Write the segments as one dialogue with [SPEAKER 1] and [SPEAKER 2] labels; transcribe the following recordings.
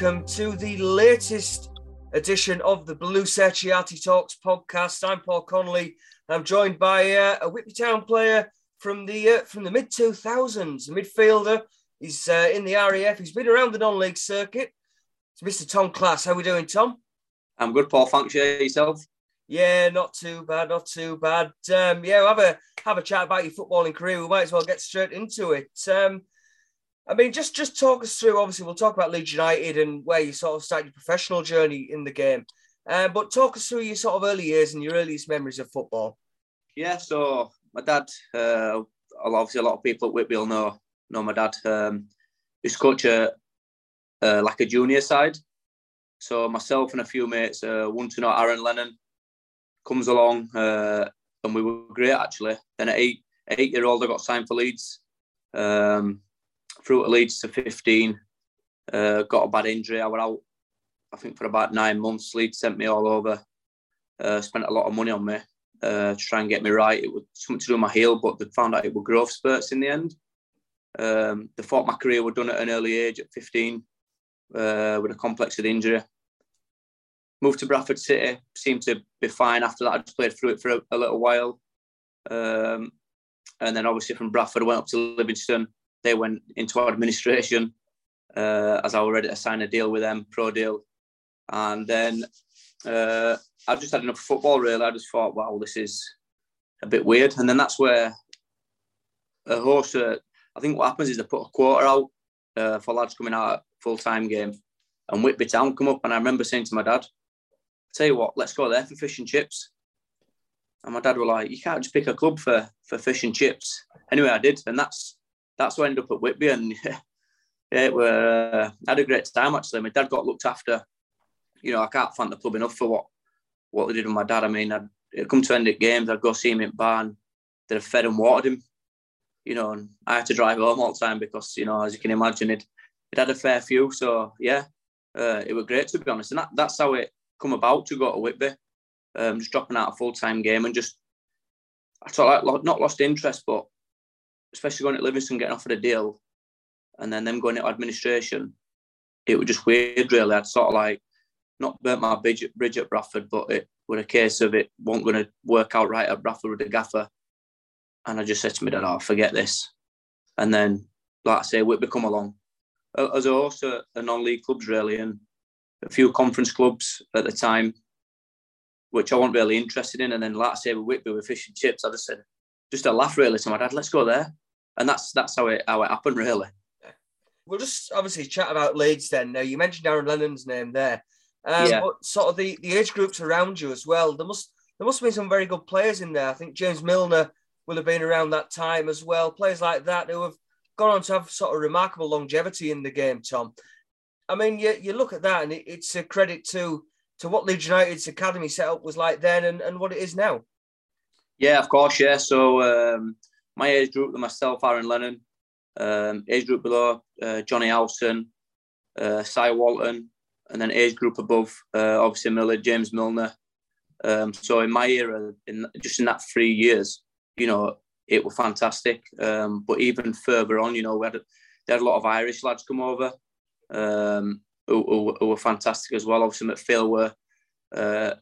[SPEAKER 1] Welcome to the latest edition of the Blue Secchiati Talks podcast. I'm Paul Connolly. I'm joined by uh, a Whitby Town player from the uh, from the mid 2000s, a midfielder. He's uh, in the RAF. He's been around the non-league circuit. It's Mr. Tom Cliss. How are we doing, Tom?
[SPEAKER 2] I'm good, Paul. Thanks. You yourself?
[SPEAKER 1] Yeah, not too bad, not too bad. Um, yeah, we'll have a have a chat about your footballing career. We might as well get straight into it. Um, I mean, just just talk us through. Obviously, we'll talk about Leeds United and where you sort of started your professional journey in the game. Uh, but talk us through your sort of early years and your earliest memories of football.
[SPEAKER 2] Yeah, so my dad, uh, obviously a lot of people at Whitby will know know my dad. Um, he's coach a, uh, like a junior side. So myself and a few mates, uh, one to know Aaron Lennon, comes along, uh, and we were great actually. Then at eight eight year old, I got signed for Leeds. Um, through to Leeds to 15. Uh, got a bad injury. I was out, I think, for about nine months. Leeds sent me all over. Uh, spent a lot of money on me uh, to try and get me right. It was something to do with my heel, but they found out it were growth spurts in the end. Um, they thought my career was done at an early age at 15 uh, with a complex of injury. Moved to Bradford City, seemed to be fine after that. I just played through it for a, a little while. Um, and then obviously from Bradford, I went up to Livingston, they went into administration uh, as I was ready to sign a deal with them, pro deal. And then uh, I just had enough football, really. I just thought, wow, this is a bit weird. And then that's where a host, uh, I think what happens is they put a quarter out uh, for lads coming out full time game. And Whitby Town come up, and I remember saying to my dad, tell you what, let's go there for fish and chips. And my dad were like, you can't just pick a club for, for fish and chips. Anyway, I did. And that's that's why I ended up at Whitby, and yeah, it were uh, I had a great time actually. My dad got looked after. You know, I can't thank the club enough for what what they did with my dad. I mean, I'd it'd come to end at games, I'd go see him in barn. They'd have fed and watered him. You know, and I had to drive home all the time because you know, as you can imagine, it it had a fair few. So yeah, uh, it was great to be honest, and that, that's how it come about to go to Whitby. Um, just dropping out a full time game and just I thought like not lost interest, but especially going to Livingston, getting offered a deal, and then them going into administration, it was just weird, really. I'd sort of like not burnt my bridge, bridge at Bradford, but it was a case of it wasn't going to work out right at Bradford with the gaffer. And I just said to my dad, oh, forget this. And then, like I say, Whitby come along. As a host of non-league clubs, really, and a few conference clubs at the time, which I wasn't really interested in. And then, like I say, with Whitby with fish and chips, I just said, just a laugh really to my dad. Let's go there, and that's that's how it how it happened really.
[SPEAKER 1] We'll just obviously chat about Leeds then. Now you mentioned Aaron Lennon's name there, um, yeah. but sort of the, the age groups around you as well. There must there must have been some very good players in there. I think James Milner will have been around that time as well. Players like that who have gone on to have sort of remarkable longevity in the game. Tom, I mean, you, you look at that and it, it's a credit to to what Leeds United's academy setup was like then and, and what it is now.
[SPEAKER 2] Yeah, of course. Yeah. So um, my age group, myself, Aaron Lennon, um, age group below, uh, Johnny Howson, uh, Cy Walton, and then age group above, uh, obviously Miller, James Milner. Um, so in my era, in just in that three years, you know, it was fantastic. Um, but even further on, you know, we had they had a lot of Irish lads come over um, who, who, who, were fantastic as well. Obviously, McPhail were uh,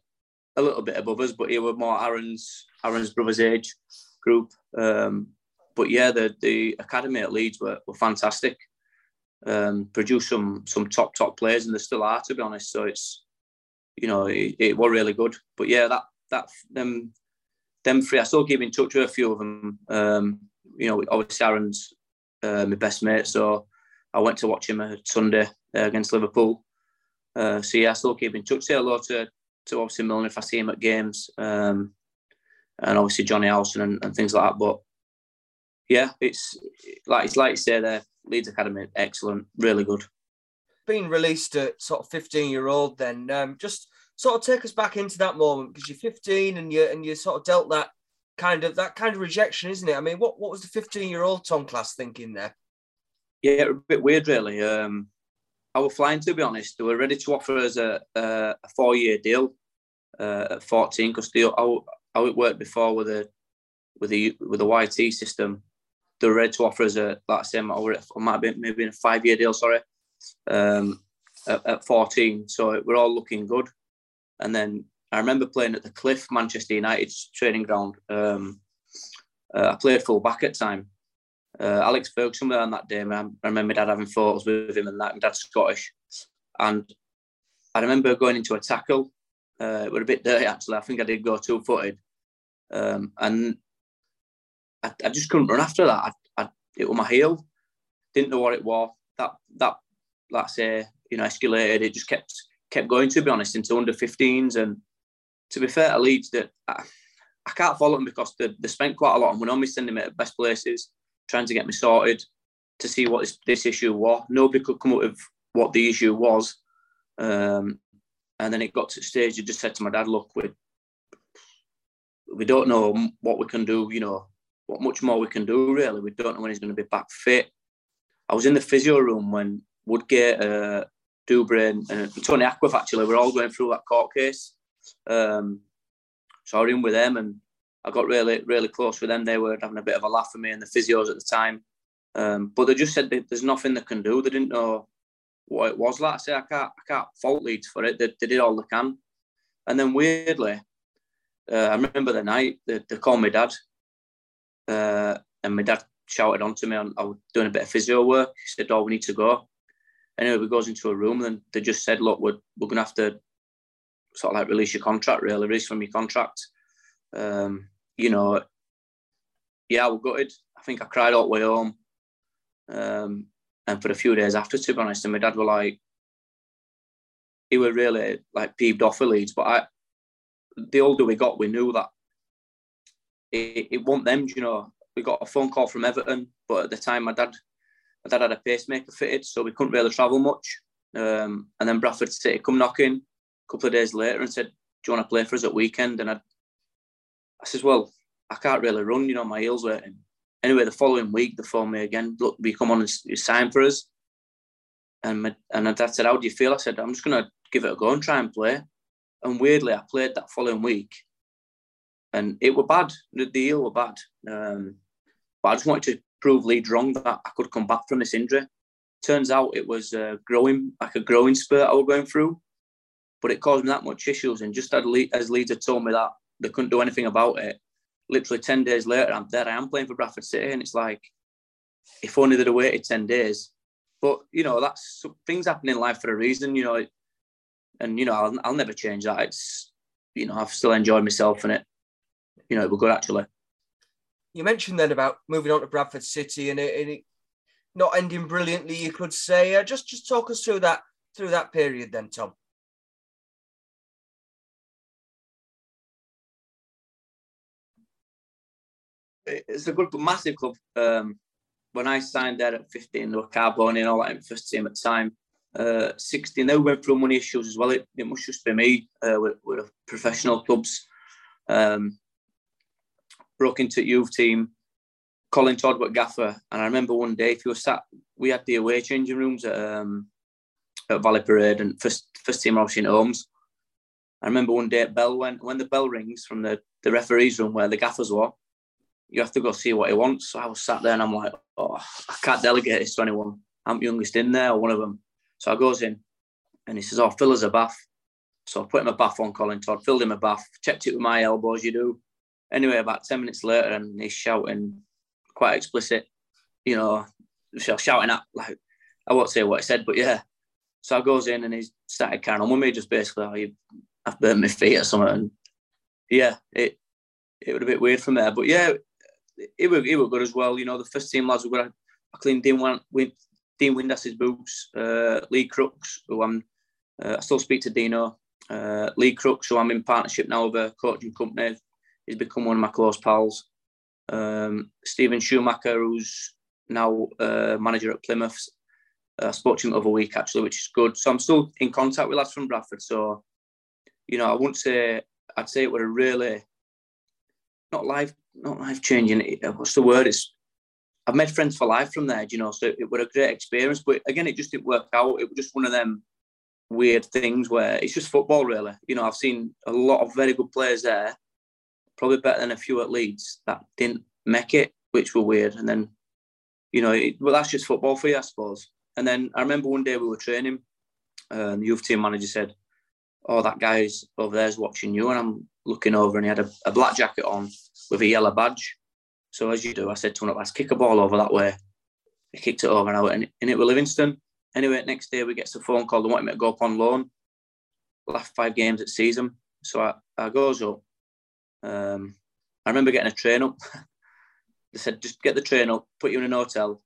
[SPEAKER 2] a little bit above us, but he were more Aaron's Aaron's brother's age group. Um, but yeah, the the academy at Leeds were, were fantastic. Um, produced some some top top players, and they still are to be honest. So it's you know it, it was really good. But yeah, that that them them three, I still keep in touch with a few of them. Um, you know, obviously Aaron's uh, my best mate, so I went to watch him at Sunday uh, against Liverpool. Uh, so yeah, I still keep in touch. Say hello to to obviously Milner if I see him at games. Um, and obviously Johnny Howson and, and things like that. But yeah, it's like it's like you say there, Leeds Academy, excellent, really good.
[SPEAKER 1] Being released at sort of 15 year old, then um, just sort of take us back into that moment because you're 15 and you and you sort of dealt that kind of that kind of rejection, isn't it? I mean, what what was the 15 year old Tom Cliss thinking there?
[SPEAKER 2] Yeah, a bit weird, really. Um, I was flying, to be honest. They were ready to offer us a, a, a four year deal uh, at 14 because how, how it worked before with the with the with the YT system. They were ready to offer us a like I say, I might been maybe in a five year deal. Sorry, um, at, at 14. So we're all looking good. And then I remember playing at the Cliff, Manchester United's training ground. Um, uh, I played full back at time. Uh, Alex Ferguson was on that day. I remember dad having photos with him and that. My dad's Scottish. And I remember going into a tackle. Uh, it was a bit dirty, actually. I think I did go two footed. Um, and I, I, just couldn't run after that. I, I, it was my heel. Didn't know what it was. That, that, let's say, you know, escalated. It just kept kept going, to be honest, into under 15s. And to be fair to Leeds, that I, I can't follow them because they, they spent quite a lot of money on me, sending me to best places, trying to get me sorted to see what this, this issue was. Nobody could come up with what the issue was. Um, and then it got to the stage, I just said to my dad, look, we, we don't know what we can do, you know, what much more we can do, really. We don't know when he's going to be back fit. I was in the physio room when Woodgate, uh, and, and Tony Hackworth, actually, we're all going through that court case. Um, so I was in with them and I got really, really close with them. They were having a bit of a laugh at me and the physios at the time. Um, but they just said there's nothing they can do. They didn't know what it was. Like I say, I can't, I can't fault Leeds for it. They, they did all they can. And then weirdly, uh, I remember the night they, they called my dad, uh, and my dad shouted onto me. On, I was doing a bit of physio work. He said, "Oh, we need to go." Anyway, we goes into a room, and they just said, "Look, we're we're gonna have to sort of like release your contract, really, release from your contract." Um, you know, yeah, I was gutted. I think I cried all the way home. Um, and for a few days after, to be honest, and my dad were like, he were really like peeved off for Leeds. But I, the older we got, we knew that it, it wasn't them. You know, we got a phone call from Everton, but at the time, my dad, my dad had a pacemaker fitted, so we couldn't really travel much. Um, and then Bradford City come knocking a couple of days later and said, "Do you want to play for us at weekend?" And I, I says, "Well, I can't really run. You know, my heels hurting." Anyway, the following week, they phoned me again. Look, we come on and sign for us. And my, and my dad said, "How do you feel?" I said, "I'm just gonna give it a go and try and play." And weirdly, I played that following week, and it were bad. The deal were bad. Um, but I just wanted to prove Leeds wrong that I could come back from this injury. Turns out it was a growing, like a growing spurt I was going through, but it caused me that much issues. And just as Leeds had told me that they couldn't do anything about it, literally 10 days later, I'm there. I am playing for Bradford City. And it's like, if only they'd have waited 10 days. But, you know, that's things happen in life for a reason, you know. And, you know, I'll, I'll never change that. It's, you know, I've still enjoyed myself in it. You know, it was good actually.
[SPEAKER 1] You mentioned then about moving on to Bradford City and it, and it not ending brilliantly, you could say. Uh, just just talk us through that through that period then, Tom.
[SPEAKER 2] it's a good, massive club. Um, when I signed there at 15, there were Carbone and all that in first team at the time. Uh, 16, they went through money issues as well. It, it must just be me uh, with, with professional clubs. Um, broke into youth team. Colin Todd was gaffer, and I remember one day if you were sat, we had the away changing rooms at um, at Valley Parade and first first team obviously in Holmes. I remember one day at bell when when the bell rings from the the referees room where the gaffers were, you have to go see what he wants. So I was sat there and I'm like, oh, I can't delegate this to anyone. I'm youngest in there, one of them. So I goes in and he says, oh, fill us a bath. So I put him a bath on Colin Todd, filled him a bath, checked it with my elbows, you do. Anyway, about 10 minutes later, and he's shouting quite explicit, you know, shouting at, like, I won't say what he said, but yeah. So I goes in and he's started carrying on with me, just basically, oh, you, I've burnt my feet or something. And yeah, it, it was a bit weird from there. But yeah, it were it were good as well. You know, the first team lads were good. I cleaned Dean, Win, Dean Windass's boots, uh, Lee Crooks, who I'm, uh, I still speak to Dino. Uh, Lee Crooks, who I'm in partnership now with a coaching company, he's become one of my close pals. Um, Steven Schumacher, who's now uh, manager at Plymouth. I spoke to him over week actually, which is good. So I'm still in contact with lads from Bradford. So, you know, I wouldn't say I'd say it was a really not life not life changing. What's the word? It's I've made friends for life from there. You know, so it was a great experience. But again, it just didn't work out. It was just one of them weird things where it's just football, really. You know, I've seen a lot of very good players there, probably better than a few at Leeds that didn't make it, which were weird. And then, you know, it, well, that's just football for you, I suppose. And then I remember one day we were training, and the youth team manager said, "Oh, that guy's over there's watching you," and I'm looking over, and he had a, a black jacket on with a yellow badge. So as you do, I said to him, "Let's kick a ball over that way." He kicked it over and I went, and it was Livingston. Anyway, next day we get a phone call. They want me to go up on loan. Last five games at season, so I, I goes up. Um, I remember getting a train up. they said just get the train up, put you in an hotel,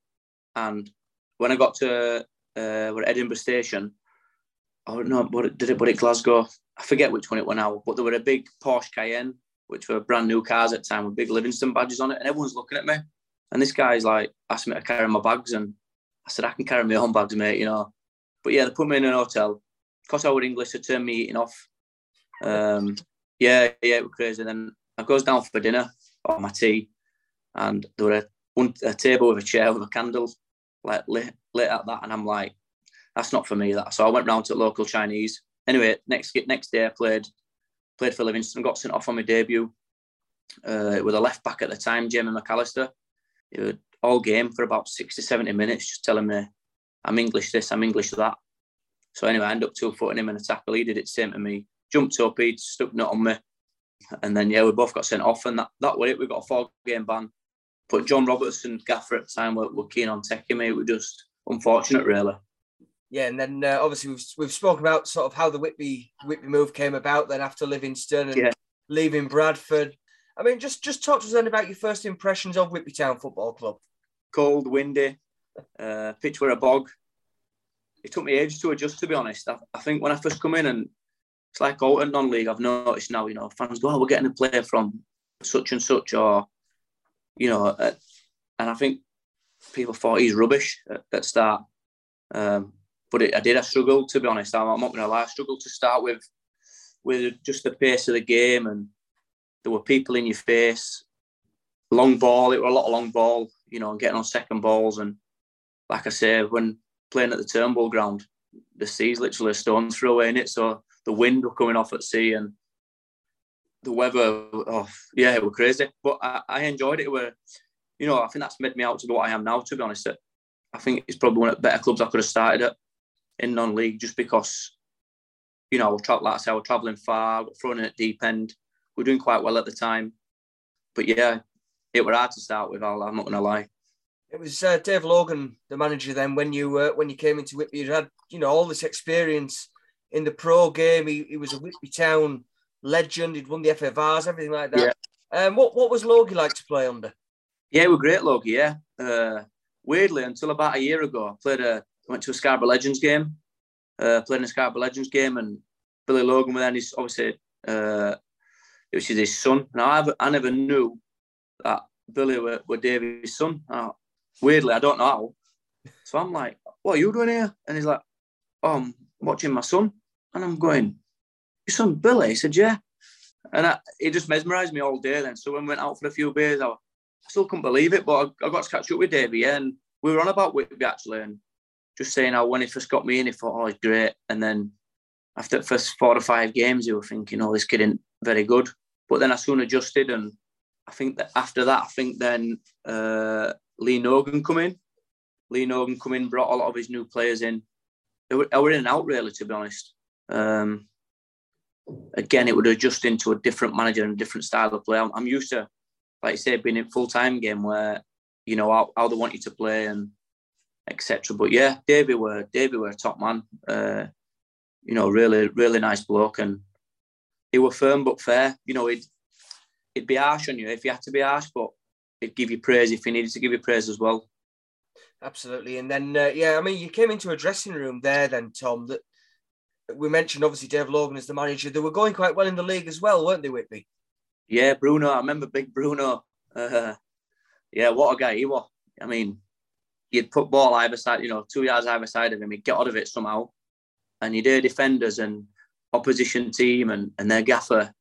[SPEAKER 2] and when I got to uh, we're at Edinburgh Station, oh no, what did it? What it Glasgow? I forget which one it went out, but there were a big Porsche Cayenne, which were brand new cars at the time with big Livingston badges on it, and everyone's looking at me. And this guy's like asked me to carry my bags, and I said I can carry my own bags, mate. You know. But yeah, they put me in an hotel. Because I English, they turned me eating off. Um, yeah, yeah, it was crazy. Then I goes down for dinner or my tea, and there were a, a table with a chair with a candle like lit, lit at that, and I'm like, that's not for me. That so I went round to local Chinese. Anyway, next next day I played played for Livingston, got sent off on my debut uh, with a left back at the time, Jamie McAllister. He was all game for about 60, 70 minutes, just telling me I'm English this, I'm English that. So anyway, I ended up two footing him in a tackle. He did it same to me. Jumped up, he stuck nut on me. And then yeah, we both got sent off, and that, that was it. We got a four game ban. But John Robertson, Gaffer at the time, were, were keen on taking me. It was just unfortunate, really.
[SPEAKER 1] Yeah, and then uh, obviously we've we've spoken about sort of how the Whitby Whitby move came about. Then after Livingston and yeah. leaving Bradford, I mean, just just talk to us then about your first impressions of Whitby Town Football Club.
[SPEAKER 2] Cold, windy, uh, pitch were a bog. It took me ages to adjust, to be honest. I, I think when I first come in, and it's like Alton non-league, I've noticed now, you know, fans go, "Oh, we're getting a player from such and such," or you know, uh, and I think people thought he's rubbish at, at start. Um, but it, I did. I struggled to be honest. I'm, not to lie. I struggled to start with with just the pace of the game, and there were people in your face. Long ball. It was a lot of long ball. You know, and getting on second balls, and like I say, when playing at the Turnbull ground, the sea's literally a stone's throw away in it. So the wind were coming off at sea, and the weather. Oh, yeah, it was crazy. But I, I enjoyed it. It were, you know, I think that's made me out to be what I am now. To be honest, I think it's probably one of the better clubs I could have started at in non-league just because, you know, tra- like I said, I was travelling far, thrown in at deep end. We are doing quite well at the time, but yeah, it was hard to start with. I'm not going to lie.
[SPEAKER 1] It was uh, Dave Logan, the manager. Then when you uh, when you came into Whitby, you had you know all this experience in the pro game. He, he was a Whitby Town legend. He'd won the FA Vase, everything like that. Yeah. Um, what what was Logie like to play under?
[SPEAKER 2] Yeah, we were great, Logie. Yeah. Uh, weirdly, until about a year ago, I played a went to a Scarborough Legends game, uh, in a Scarborough Legends game, and Billy Logan was then he's obviously uh, it was his son. Now I, I never knew that Billy were, were son. Now, weirdly, I don't know how. So I'm like, "What are you doing here?" And he's like, "Oh, I'm watching my son." And I'm going, "Your son Billy?" He said, "Yeah." And I, it just mesmerised me all day. Then, so when we went out for a few beers, I, I still couldn't believe it. But I, I, got to catch up with Davy, yeah, and we were on about Whitby actually, and just saying how when he first got me in, he thought, oh, he's great. And then after the first four or five games, you were thinking, oh, this kid isn't very good. But then I soon adjusted. And I think that after that, I think then uh, Lee Nogan come in. Lee Nogan come in, brought a lot of his new players in. They were, were in and out, really, to be honest. Um, again, it would adjust into a different manager and different style of play. I'm, I'm used to, like I say, being in full time game where, you know, how, how they want you to play and etc. But yeah, Davy were Davy were a top man. Uh, you know, really, really nice bloke, and he were firm but fair. You know, he'd he'd be harsh on you if you had to be harsh, but he'd give you praise if he needed to give you praise as well.
[SPEAKER 1] Absolutely, and then uh, yeah, I mean, you came into a dressing room there, then Tom. That we mentioned obviously Dave Logan as the manager. They were going quite well in the league as well, weren't they, Whitby?
[SPEAKER 2] Yeah, Bruno. I remember Big Bruno. Uh, yeah, what a guy he was. I mean, you'd put ball either side, you know, two yards either side of him, he'd get out of it somehow. And you'd hear defenders and opposition team and, and their gaffer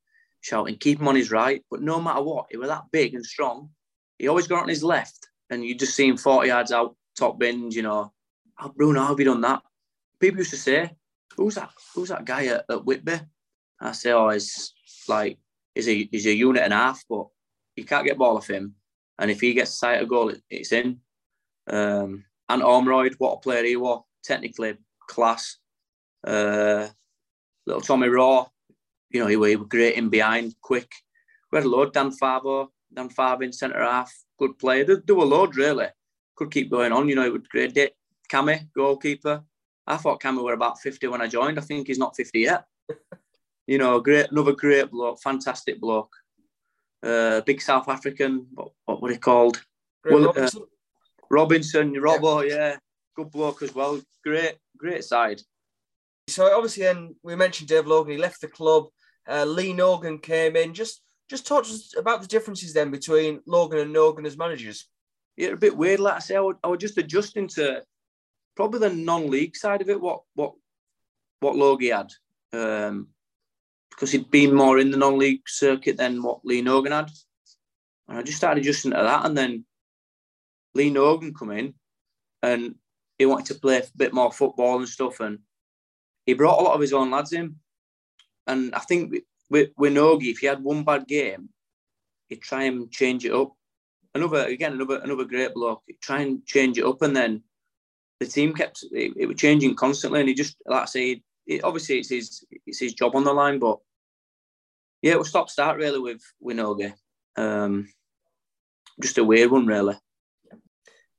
[SPEAKER 2] shouting, keep him on his right. But no matter what, he was that big and strong. He always got on his left. And you just see him 40 yards out, top bins, you know. Oh, Bruno, how have you done that? People used to say, who's that Who's that guy at, at Whitby? I say, oh, he's like, he's a, he's a unit and a half, but you can't get ball off him. And if he gets sight of goal, it's in. Um, and Ormroyd, what a player he was, technically class. Uh, little Tommy Raw, you know, he, he was great in behind, quick. We had a load, Dan Favo, Dan Farvin, centre half, good player. They do a load, really. Could keep going on, you know, it would great it. Cammy, goalkeeper. I thought Cammy were about 50 when I joined. I think he's not 50 yet. you know, great, another great bloke, fantastic bloke. Uh, big South African, what, what were he called? Well, Uh, Robinson, Robbo, yeah. yeah. Good bloke as well. Great, great side.
[SPEAKER 1] So obviously, then we mentioned Dave Logan. He left the club. Uh, Lee Nogan came in. Just just talk to us about the differences then between Logan and Nogan as managers.
[SPEAKER 2] Yeah, a bit weird. Like I say, I, would, I was just adjusting to probably the non-league side of it. What what what Logie had, um, because he'd been more in the non-league circuit than what Lee Nogan had, and I just started adjusting to that. And then Lee Nogan come in, and he wanted to play a bit more football and stuff, and he brought a lot of his own lads in. And I think with, with Nogi, if he had one bad game, he'd try and change it up. Another again, another another great bloke. He'd try and change it up, and then the team kept it, it was changing constantly. And he just like I say, it, obviously it's his it's his job on the line, but yeah, it was stop start really with with Nogi. Um, just a weird one, really.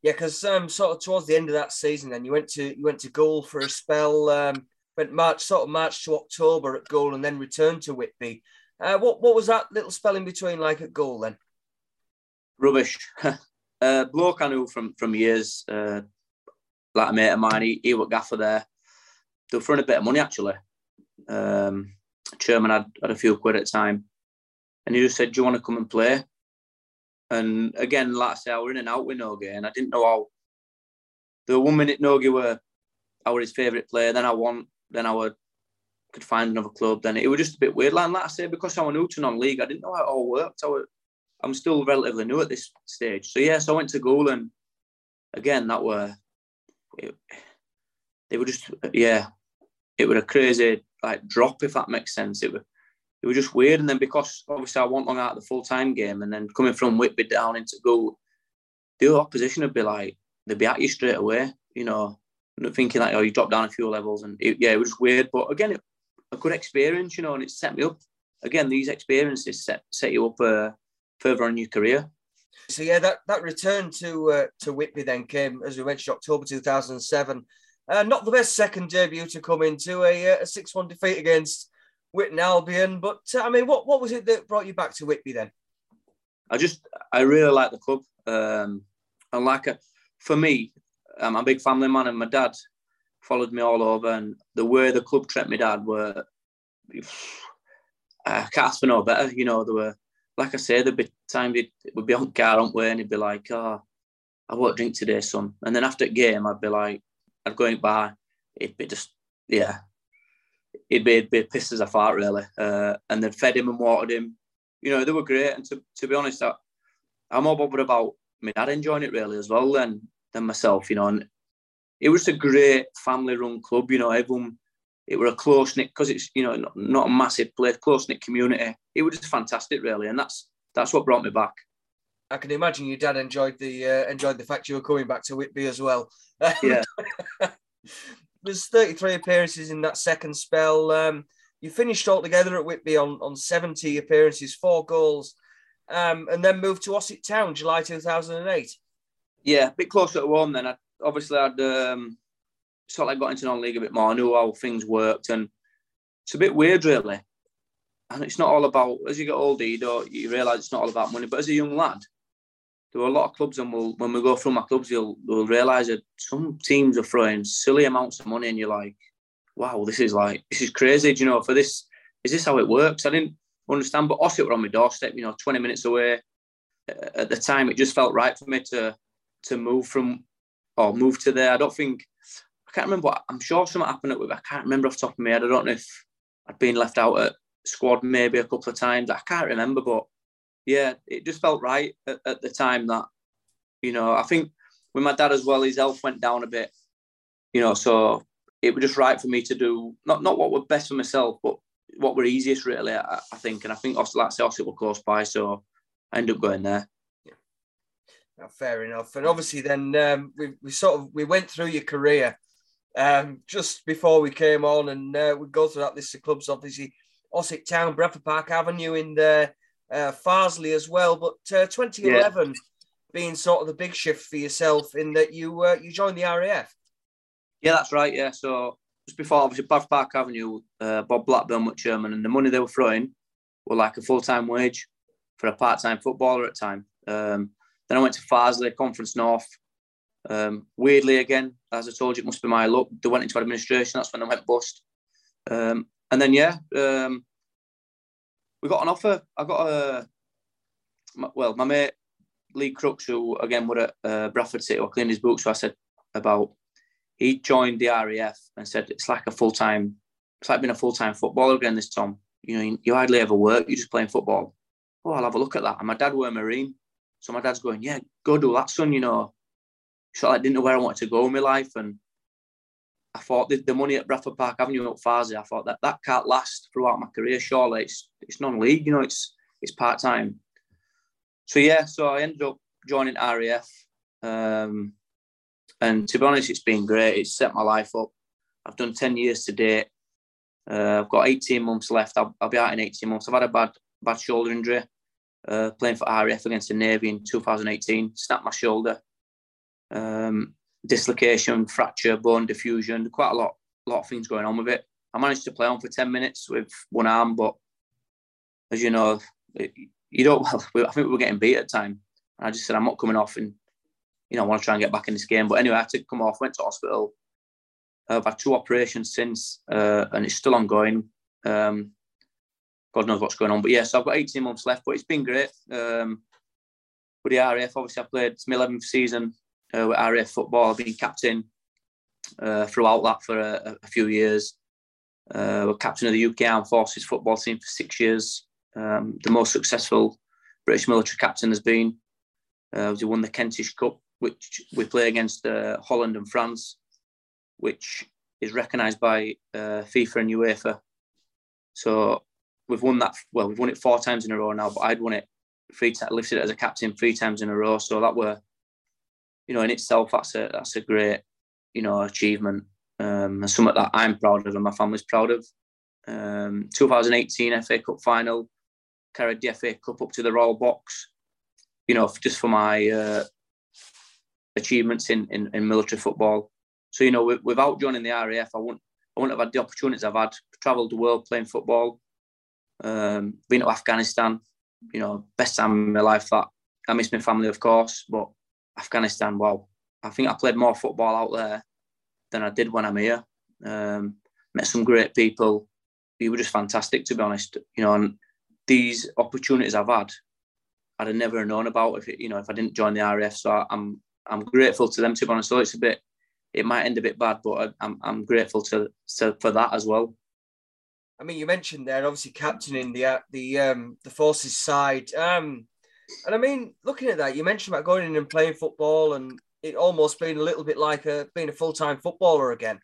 [SPEAKER 1] Yeah, because um, sort of towards the end of that season, then you went to you went to Goole for a spell. Um, went March, sort of March to October at Goole, and then returned to Whitby. Uh, what what was that little spell in between like at Goole then?
[SPEAKER 2] Rubbish. uh, bloke I knew from from years, uh, like a mate of mine. He, he gaffer there. They were throwing a bit of money actually. Um, chairman had, had a few quid at the time, and he just said, "Do you want to come and play?" And again, like I said, I was in and out with Nogi, and I didn't know how. The one minute Nogi were, I was his favourite player. Then I want then I could find another club. Then it was just a bit weird. Like, like I say, because I'm new to non-league, I didn't know how it all worked. I was, I'm still relatively new at this stage. So yes, yeah, so I went to Goole and again that were it, they were just yeah, it was a crazy like drop if that makes sense. It was it was just weird. And then because obviously I wasn't long out of the full time game, and then coming from Whitby down into Goole, the opposition would be like they'd be at you straight away. You know, thinking like, oh, you drop down a few levels, and it, yeah, it was weird. But again, it, a good experience, you know, and it set me up. Again, these experiences set set you up uh, further on your career.
[SPEAKER 1] So yeah, that that return to uh, to Whitby then came, as we mentioned, October two thousand and seven. Uh, not the best second debut to come into a, uh, a six-one defeat against Witton Albion, but uh, I mean, what what was it that brought you back to Whitby then?
[SPEAKER 2] I just I really like the club, um, and like a, for me, I'm a big family man, and my dad followed me all over. And the way the club treated my dad were, I can't ask for no better. You know, there were, like I say, there'd be times it would be on car, on way, and he'd be like, "Oh, I won't drink today, son." And then after the game, I'd be like, I'd go in by, it'd be just, yeah, it'd be, it'd be pissed as a fart, really. Uh, and then fed him and watered him. You know, they were great. And to, to be honest, I, I'm more bothered about my dad enjoying it really as well. Then than myself, you know. And it was a great family-run club, you know. Everyone, it were a close knit because it's you know not, not a massive place, close knit community. It was just fantastic, really, and that's that's what brought me back.
[SPEAKER 1] I can imagine your dad enjoyed the uh, enjoyed the fact you were coming back to Whitby as well.
[SPEAKER 2] Yeah.
[SPEAKER 1] There's 33 appearances in that second spell. Um, you finished altogether at Whitby on, on 70 appearances, four goals, um, and then moved to Ossett Town, July 2008
[SPEAKER 2] yeah, a bit closer to home then. I, obviously, I'd um, sort of got into non-league a bit more. I knew how things worked, and it's a bit weird, really. And it's not all about as you get older, you you realise it's not all about money. But as a young lad, there were a lot of clubs, and we'll, when we go through my clubs, you'll, you'll realise that some teams are throwing silly amounts of money, and you're like, "Wow, this is like this is crazy." Do you know, for this, is this how it works? I didn't understand, but Ossett were on my doorstep, you know, 20 minutes away. At the time, it just felt right for me to to move from or move to there. I don't think I can't remember. What, I'm sure something happened with. I can't remember off the top of my head. I don't know if I'd been left out at squad maybe a couple of times. I can't remember, but yeah, it just felt right at, at the time that you know. I think with my dad as well, his health went down a bit. You know, so it was just right for me to do not not what were best for myself, but what were easiest really. I, I think, and I think like I say, Ossett were close by, so I ended up going there Yeah.
[SPEAKER 1] fair enough. And obviously, then um, we, we sort of we went through your career. um, just before we came on, and uh, we go through that list of clubs. Obviously, Ossett Town, Bradford Park Avenue in there, uh, Farsley as well. But uh, 2011 yeah. being sort of the big shift for yourself in that you uh, you joined the RAF.
[SPEAKER 2] Yeah, that's right. Yeah, so just before obviously Bradford Park Avenue, uh, Bob Blackburn was chairman, and the money they were throwing were like a full time wage for a part time footballer at the time. Um, then I went to Farsley, Conference North. Um, weirdly, again, as I told you, it must be my luck. They went into administration. That's when I went bust. Um, and then yeah, um, we got an offer. I got a well, my mate Lee Crooks, who again were at uh, Bradford City, or cleaned his books. So I said about he joined the RAF and said it's like a full time, it's like being a full time footballer again. This Tom, you know, you, you hardly ever work. You're just playing football. Oh, I'll have a look at that. And my dad were a marine, so my dad's going, yeah, go do that, son. You know, so I didn't know where I wanted to go in my life, and I thought the, the money at Bradford Park Avenue at Farsley, I thought that that can't last throughout my career. Surely it's it's non-league, you know, it's it's part time. So yeah, so I ended up joining RAF, um, and to be honest, it's been great. It's set my life up. I've done ten years to date. Uh, I've got 18 months left. I'll, I'll, be out in 18 months. I've had a bad bad shoulder injury uh, playing for RAF against the Navy in 2018. Snapped my shoulder. Um, dislocation, fracture, bone diffusion, quite a lot, lot of things going on with it. I managed to play on for 10 minutes with one arm, but as you know, you don't, well, I think we were getting beat at the time. I just said, I'm not coming off and, you know, I want to try and get back in this game. But anyway, I had to come off, went to hospital. I've had two operations since, uh, and it's still ongoing. Um, God knows what's going on. But yeah, so I've got 18 months left, but it's been great. Um, with the RAF, obviously, I played it's my 11th season uh, with RAF football. I've been captain uh, throughout that for a, a few years. Uh, we're captain of the UK Armed Forces football team for six years. Um, the most successful British military captain has been. Uh, we won the Kentish Cup, which we play against uh, Holland and France, which is recognised by uh, FIFA and UEFA. So we've won that. Well, we've won it four times in a row now, but I'd won it three times, lifted it as a captain three times in a row. So that were you know, in itself, that's a that's a great, you know, achievement um, and something that I'm proud of and my family's proud of. Um, 2018 FA Cup final, carried the FA Cup up to the Royal Box, you know, just for my uh, achievements in, in, in military football. So you know, without joining the RAF, I wouldn't I wouldn't have had the opportunities I've had. Travelled the world playing football, um, been to Afghanistan. You know, best time in my life. That I miss my family, of course, but Afghanistan, well, I think I played more football out there than I did when I'm here. Um, met some great people. You were just fantastic, to be honest. You know, and these opportunities I've had, I'd have never known about if it, you know if I didn't join the RAF. So I'm I'm grateful to them, to be honest. So it's a bit, it might end a bit bad, but I'm I'm grateful to, to for that as well.
[SPEAKER 1] I mean, you mentioned there obviously captaining the the um, the forces side. Um, and I mean, looking at that, you mentioned about going in and playing football and it almost being a little bit like a, being a full time footballer again.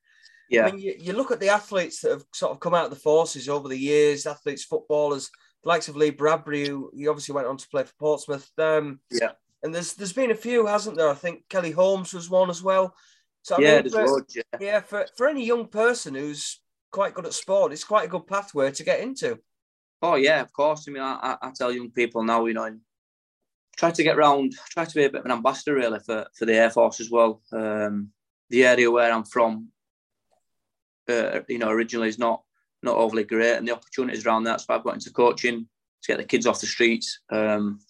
[SPEAKER 1] Yeah. I mean, you, you look at the athletes that have sort of come out of the forces over the years, athletes, footballers, the likes of Lee Bradbury, who he obviously went on to play for Portsmouth. Um,
[SPEAKER 2] yeah.
[SPEAKER 1] And there's there's been a few, hasn't there? I think Kelly Holmes was one as well.
[SPEAKER 2] So I yeah, mean, for, yeah.
[SPEAKER 1] yeah, for, for any young person who's quite good at sport, it's quite a good pathway to get into.
[SPEAKER 2] Oh yeah, of course. I mean, I, I tell young people now, you know, try to get around, try to be a bit of an ambassador really for, for the Air Force as well. Um, the area where I'm from, uh, you know, originally is not not overly great, and the opportunities around that. So I've got into coaching to get the kids off the streets. Um,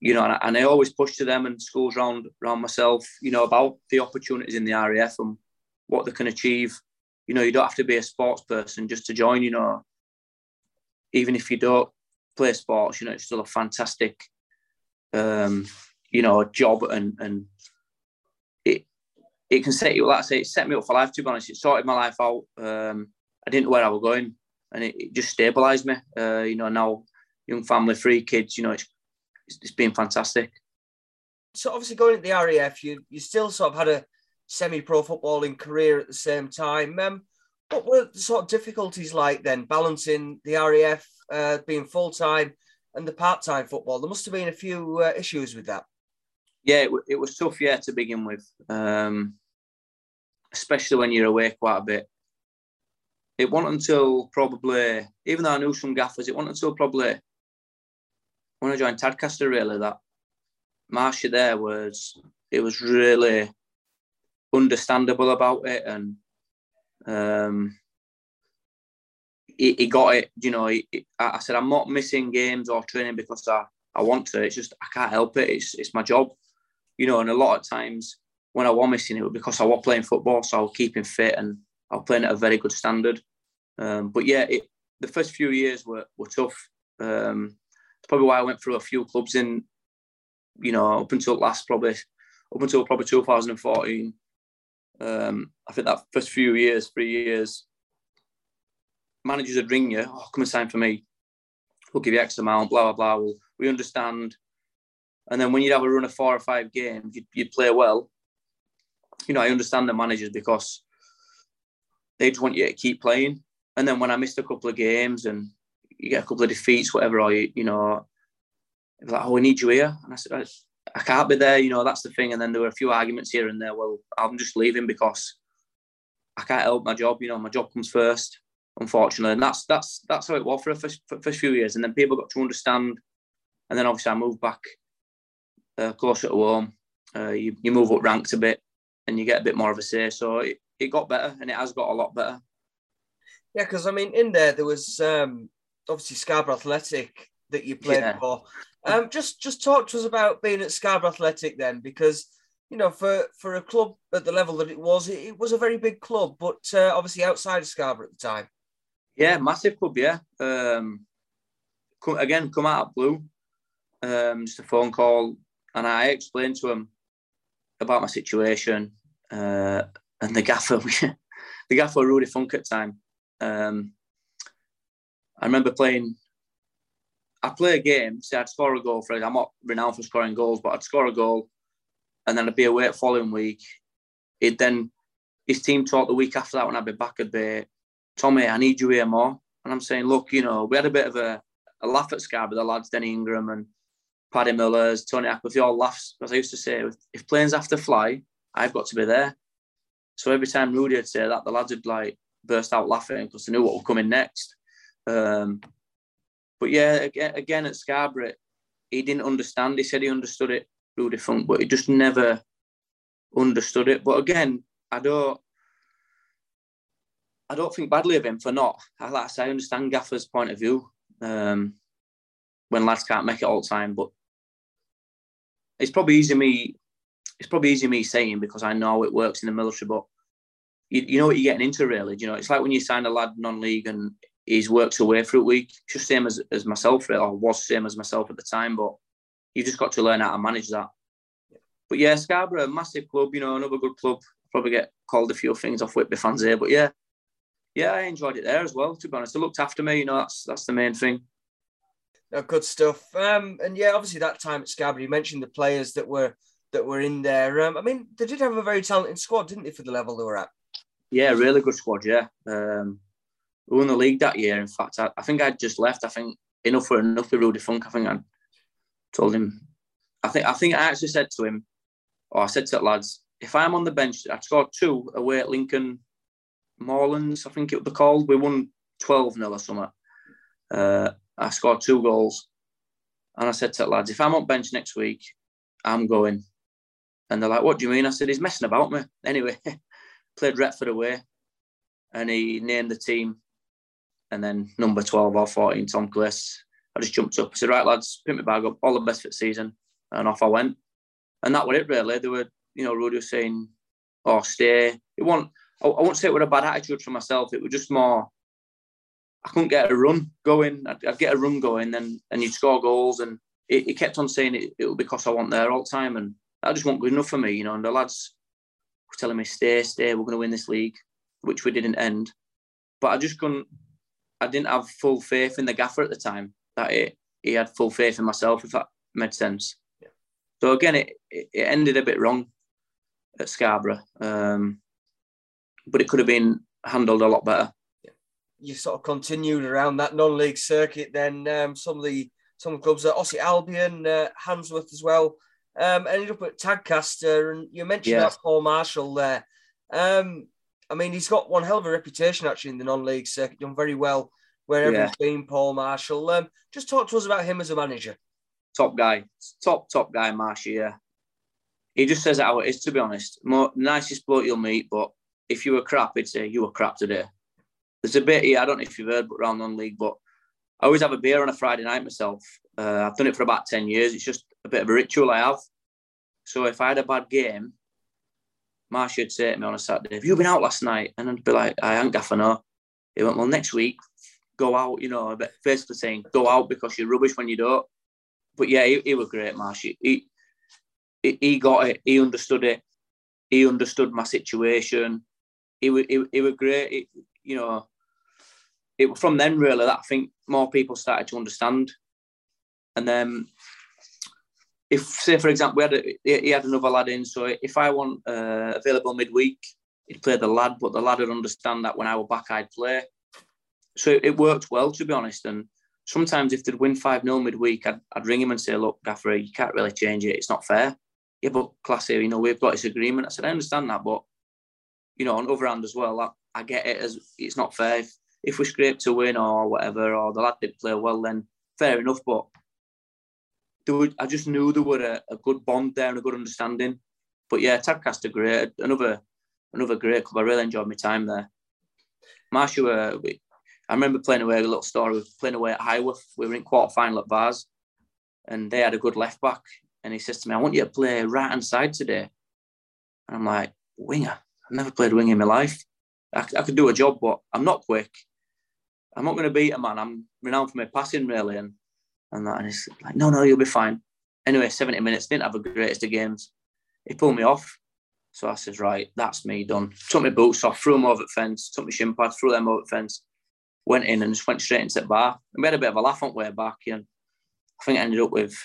[SPEAKER 2] you know, and, and I always push to them and schools around around myself, you know, about the opportunities in the RAF and what they can achieve. You know, you don't have to be a sports person just to join. You know, even if you don't play sports, you know, it's still a fantastic um, you know, a job and and it it can set you like I say, it set me up for life to be honest. It sorted my life out. Um, I didn't know where I was going and it, it just stabilized me. Uh, you know, now young family, three kids, you know, it's it's been fantastic.
[SPEAKER 1] So obviously going to the RAF, you you still sort of had a semi-pro footballing career at the same time. Um, what were the sort of difficulties like then balancing the RAF uh, being full time and the part-time football. There must have been a few uh, issues with that.
[SPEAKER 2] Yeah, it, it, was tough. Yeah, to begin with. Um, especially when you're away quite a bit. It wasn't until probably, even though I knew some gaffers, it wasn't until probably when I joined Tadcaster really that Marsha there was, it was really understandable about it and um, he, he got it. You know, he, I said I'm not missing games or training because I, I want to. It's just I can't help it. It's it's my job. You know, and a lot of times when I was missing it was because I was playing football, so I was keeping fit and I was playing at a very good standard. Um, but yeah, it, the first few years were were tough. Um, it's probably why I went through a few clubs in, you know, up until last probably up until probably 2014. Um, I think that first few years, three years, managers would ring you, oh, come and sign for me. We'll give you X amount, blah, blah, blah. We'll, understand. And then when you'd have a run of four or five games, you'd, you'd play well. You know, I understand the managers because they just want you to keep playing. And then when I missed a couple of games and you get a couple of defeats, whatever, or you, you know, like, oh, we need you here. And I said, I, I can't be there, you know, that's the thing. And then there were a few arguments here and there. Well, I'm just leaving because I can't help my job, you know, my job comes first unfortunately. And that's that's that's how it was for the first, for first few years. And then people got to understand. And then obviously I moved back uh, closer to home. Uh, you, you move up ranks a bit and you get a bit more of a say. So it, it got better and it has got a lot better.
[SPEAKER 1] Yeah, because I mean, in there, there was um, obviously Scarborough Athletic that you played yeah. for. Um, just just talk to us about being at Scarborough Athletic then, because you know, for for a club at the level that it was, it, it was a very big club, but uh, obviously outside of Scarborough at the time.
[SPEAKER 2] Yeah, massive club. Yeah. Um, come, again, come out of blue. Um, just a phone call, and I explained to him about my situation. Uh, and the gaffer, the gaffer, Rudy Funk at time. Um, I remember playing. I play a game. Say I'd score a goal for it. I'm not renowned for scoring goals, but I'd score a goal, and then I'd be away the following week. It then his team talked the week after that when I'd be back. I'd be Tommy, I need you here more. And I'm saying, look, you know, we had a bit of a, a laugh at Sky with the lads, Denny Ingram and Paddy Millers, Tony Hackworth, all laughs. As I used to say, if planes have to fly, I've got to be there. So every time Rudy would say that, the lads would like burst out laughing because they knew what was coming next. Um, but yeah, again, at Scarborough, he didn't understand. He said he understood it, Rudy Funk, but he just never understood it. But again, I don't I don't think badly of him for not. I like I say, I understand Gaffer's point of view um, when lads can't make it all the time, but it's probably easy me. It's probably easy me saying because I know it works in the military, but you, you know what you're getting into really. You know, it's like when you sign a lad non-league and he's worked away for a week. Just same as, as myself, really, or was same as myself at the time. But you just got to learn how to manage that. But yeah, Scarborough, a massive club. You know, another good club. Probably get called a few things off Whitby fans here, but yeah, yeah, I enjoyed it there as well. To be honest, they looked after me. You know, that's that's the main thing.
[SPEAKER 1] No, good stuff. Um, and yeah, obviously that time at Scarborough, you mentioned the players that were that were in there. Um, I mean, they did have a very talented squad, didn't they, for the level they were at?
[SPEAKER 2] Yeah, really good squad. Yeah, um, we won the league that year. In fact, I, I think I'd just left. I think enough for enough with Rudy Funk. I think I told him. I think I think I actually said to him, or I said to the lads, if I'm on the bench, I scored two away at Lincoln Moorlands, I think it was called. We won 12 0 or something. Uh, I scored two goals. And I said to the lads, if I'm on bench next week, I'm going. And they're like, what do you mean? I said, he's messing about me. Anyway, played Retford away and he named the team. And then number 12 or 14, Tom Cliss. I just jumped up. I said, right, lads, pick my bag up, all the best for the season. And off I went. And that was it, really. They were, you know, Rudy was saying, oh, stay. It wasn't, I, I won't say it was a bad attitude for myself. It was just more, I couldn't get a run going. I'd, I'd get a run going, then and you'd score goals. And it, he kept on saying it, it was because I want there all the time. And that just wasn't good enough for me, you know. And the lads were telling me, stay, stay, we're going to win this league, which we didn't end. But I just couldn't, I didn't have full faith in the gaffer at the time that it, he had full faith in myself, if that made sense. Yeah. So again, it, it ended a bit wrong at Scarborough. Um, but it could have been handled a lot better.
[SPEAKER 1] You sort of continued around that non-league circuit. Then um, some of the some clubs, uh, Ossett Albion, uh, Handsworth as well, um, ended up at Tadcaster, and you mentioned yeah. that Paul Marshall there. Um, I mean, he's got one hell of a reputation actually in the non-league circuit. Done very well wherever yeah. he's been. Paul Marshall. Um, just talk to us about him as a manager.
[SPEAKER 2] Top guy, top top guy, Marshall. Yeah, he just says it how it is. To be honest, More, nicest bloke you'll meet. But if you were crap, he'd say you were crap today. There's a bit here. I don't know if you've heard but around non-league, but I always have a beer on a Friday night myself. Uh, I've done it for about ten years. It's just a bit of a ritual I have. So if I had a bad game, Marsh would say to me on a Saturday, Have you been out last night? And I'd be like, I ain't gaffer no. He went, Well, next week, go out, you know, basically saying, Go out because you're rubbish when you don't. But yeah, he, he was great, Marsh. He, he, he got it, he understood it, he understood my situation. He was, he was great. It, you know, it from then really that I think more people started to understand. And then if say for example we had a, he had another lad in, so if I want uh, available midweek, he'd play the lad, but the lad would understand that when I were back, I'd play. So it, it worked well, to be honest. And sometimes if they'd win five 0 midweek, I'd, I'd ring him and say, "Look, Gaffer, you can't really change it. It's not fair." Yeah, but classy, you know, we've got this agreement. I said, I understand that, but you know, on the other hand as well, I, I get it as it's not fair. If, if we scrape to win or whatever, or the lad did play well, then fair enough. But there were, I just knew there were a, a, good bond there and a good understanding. But yeah, Tadcaster great. Another another great club. I really enjoyed my time there. Marshall, uh, I remember playing away a little story. We were playing away at Highworth. We were in quarter final at Vase, and they had a good left back. And he says to me, "I want you to play right hand side today." And I'm like, "Winger? I've never played wing in my life. I, I could do a job, but I'm not quick. I'm not going to beat a man. I'm renowned for my passing, really." And and that. And he's like, no, no, you'll be fine. Anyway, 70 minutes, didn't have the greatest of games. He pulled me off. So I says, right, that's me done. Took my boots off, threw them over the fence, took my shin pads, threw them over the fence, went in and just went straight into the bar. And we had a bit of a laugh on the way back. And I think I ended up with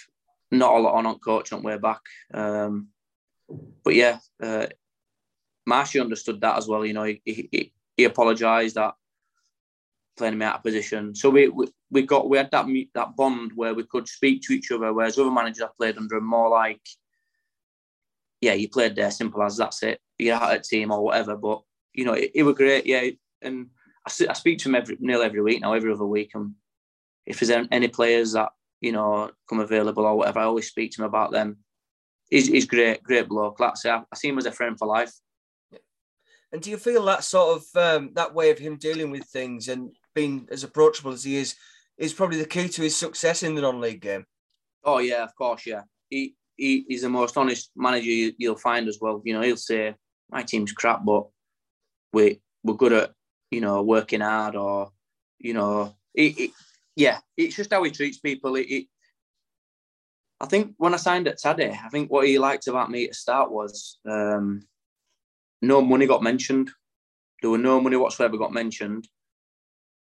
[SPEAKER 2] not a lot on on coach on the way back. Um, but yeah, uh, Marshy understood that as well. You know, he, he, he apologised that playing me out of position. So we, we, we got we had that that bond where we could speak to each other. Whereas other managers I played under are more like, yeah, you played there, simple as that's it. You're out of team or whatever. But you know, it, it was great. Yeah, and I, I speak to him every nearly every week now, every other week. And if there's any players that you know come available or whatever, I always speak to him about them. He's, he's great, great bloke. Like I say, I, I see him as a friend for life.
[SPEAKER 1] And do you feel that sort of um, that way of him dealing with things and being as approachable as he is is probably the key to his success in the non-league game.
[SPEAKER 2] Oh yeah, of course, yeah. He, he he's the most honest manager you, will find as well. You know, he'll say my team's crap, but we we're good at you know working hard or you know, it, it, yeah, it's just how he treats people. It, it, I think when I signed at Taddy, I think what he liked about me at start was um, no money got mentioned. There were no money whatsoever got mentioned.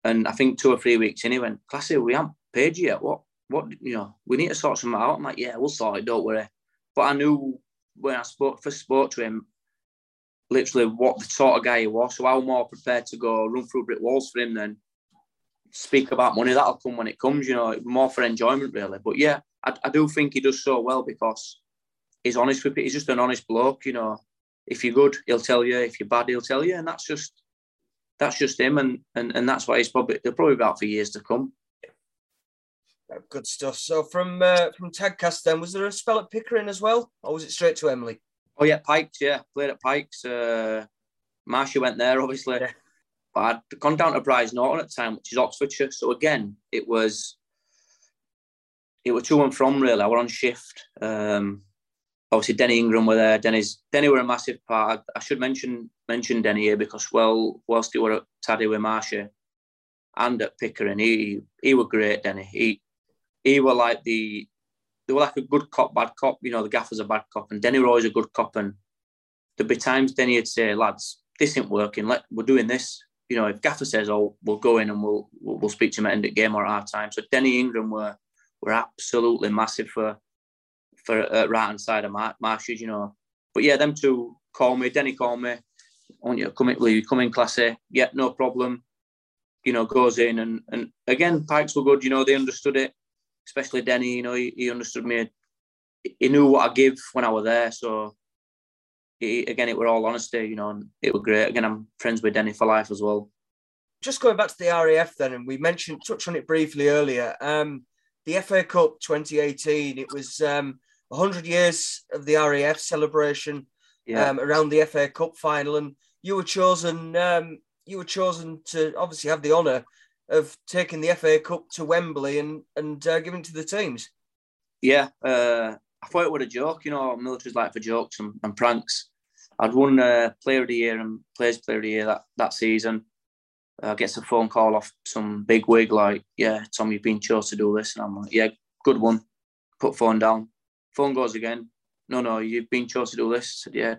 [SPEAKER 2] And I think two or three weeks in, he went, Classy, we haven't paid you yet. What, what, you know, we need to sort something out. I'm like, yeah, we'll sort it, don't worry. But I knew when I spoke, first spoke to him, literally what the sort of guy he was. So I'm more prepared to go run through brick walls for him than speak about money. That'll come when it comes, you know, more for enjoyment, really. But yeah, I, I do think he does so well because he's honest with it. He's just an honest bloke, you know. If you're good, he'll tell you. If you're bad, he'll tell you. And that's just that's just him, and and, and that's why he's probably they're probably about for years to come.
[SPEAKER 1] Good stuff. So from uh, from Tadcast, then was there a spell at Pickering as well, or was it straight to Emley?
[SPEAKER 2] Oh yeah, Pikes. Yeah, played at Pikes. Uh, Marsha went there, obviously. Yeah. But I'd gone down to Brize Norton at the time, which is Oxfordshire. So again, it was it was to and from really. I were on shift. Um, obviously Denny Ingram were there. Denny's Denny were a massive part. I should mention mention Denny here because well, whilst he were at Taddy with Marsha and at Pickering, he he were great. Denny, he he were like the they were like a good cop, bad cop. You know, the gaffer's a bad cop, and Denny were always a good cop. And there'd be times Denny would say, "Lads, this ain't working. Let we're doing this." You know, if Gaffer says, "Oh, we'll go in and we'll we'll, we'll speak to him at end of game or at half time," so Denny Ingram were were absolutely massive for for uh, right hand side of Mar- Marshes, you know. But yeah, them two call me. Denny called me. Want you come in, will you come in, classy? Yeah, no problem. You know, goes in and and again, Pikes were good. You know, they understood it, especially Denny. You know, he, he understood me. He knew what I give when I was there. So again, it were all honesty, you know, and it were great. Again, I'm friends with Denny for life as well.
[SPEAKER 1] Just going back to the RAF then, and we mentioned, touched on it briefly earlier. Um, the FA Cup 2018, it was um, 100 years of the RAF celebration yeah. um, around the FA Cup final, and you were chosen. Um, you were chosen to obviously have the honour of taking the FA Cup to Wembley and and uh, giving to the teams.
[SPEAKER 2] Yeah, uh, I thought it was a joke. You know, military's like for jokes and, and pranks. I'd won uh, Player of the Year and Players Player of the Year that, that season. I uh, gets a phone call off some big wig like, "Yeah, Tom, you've been chosen to do this," and I'm like, "Yeah, good one." Put phone down. Phone goes again. No, no, you've been chosen to do this. I said, "Yeah,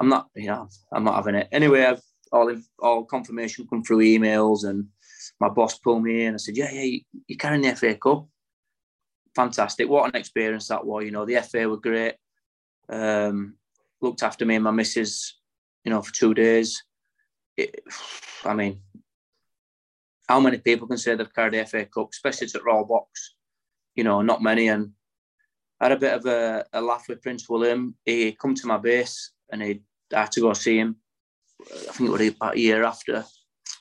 [SPEAKER 2] I'm not. You know, I'm not having it." Anyway, I've all all confirmation come through emails, and my boss pulled me in. I said, "Yeah, yeah, you're carrying the FA Cup." fantastic. What an experience that was. You know, the FA were great. Um, looked after me and my missus, you know, for two days. It, I mean, how many people can say they've carried the FA Cup, especially at Royal Box? You know, not many. And I had a bit of a, a laugh with Prince William. He come to my base and he I had to go see him. I think it was about a year after,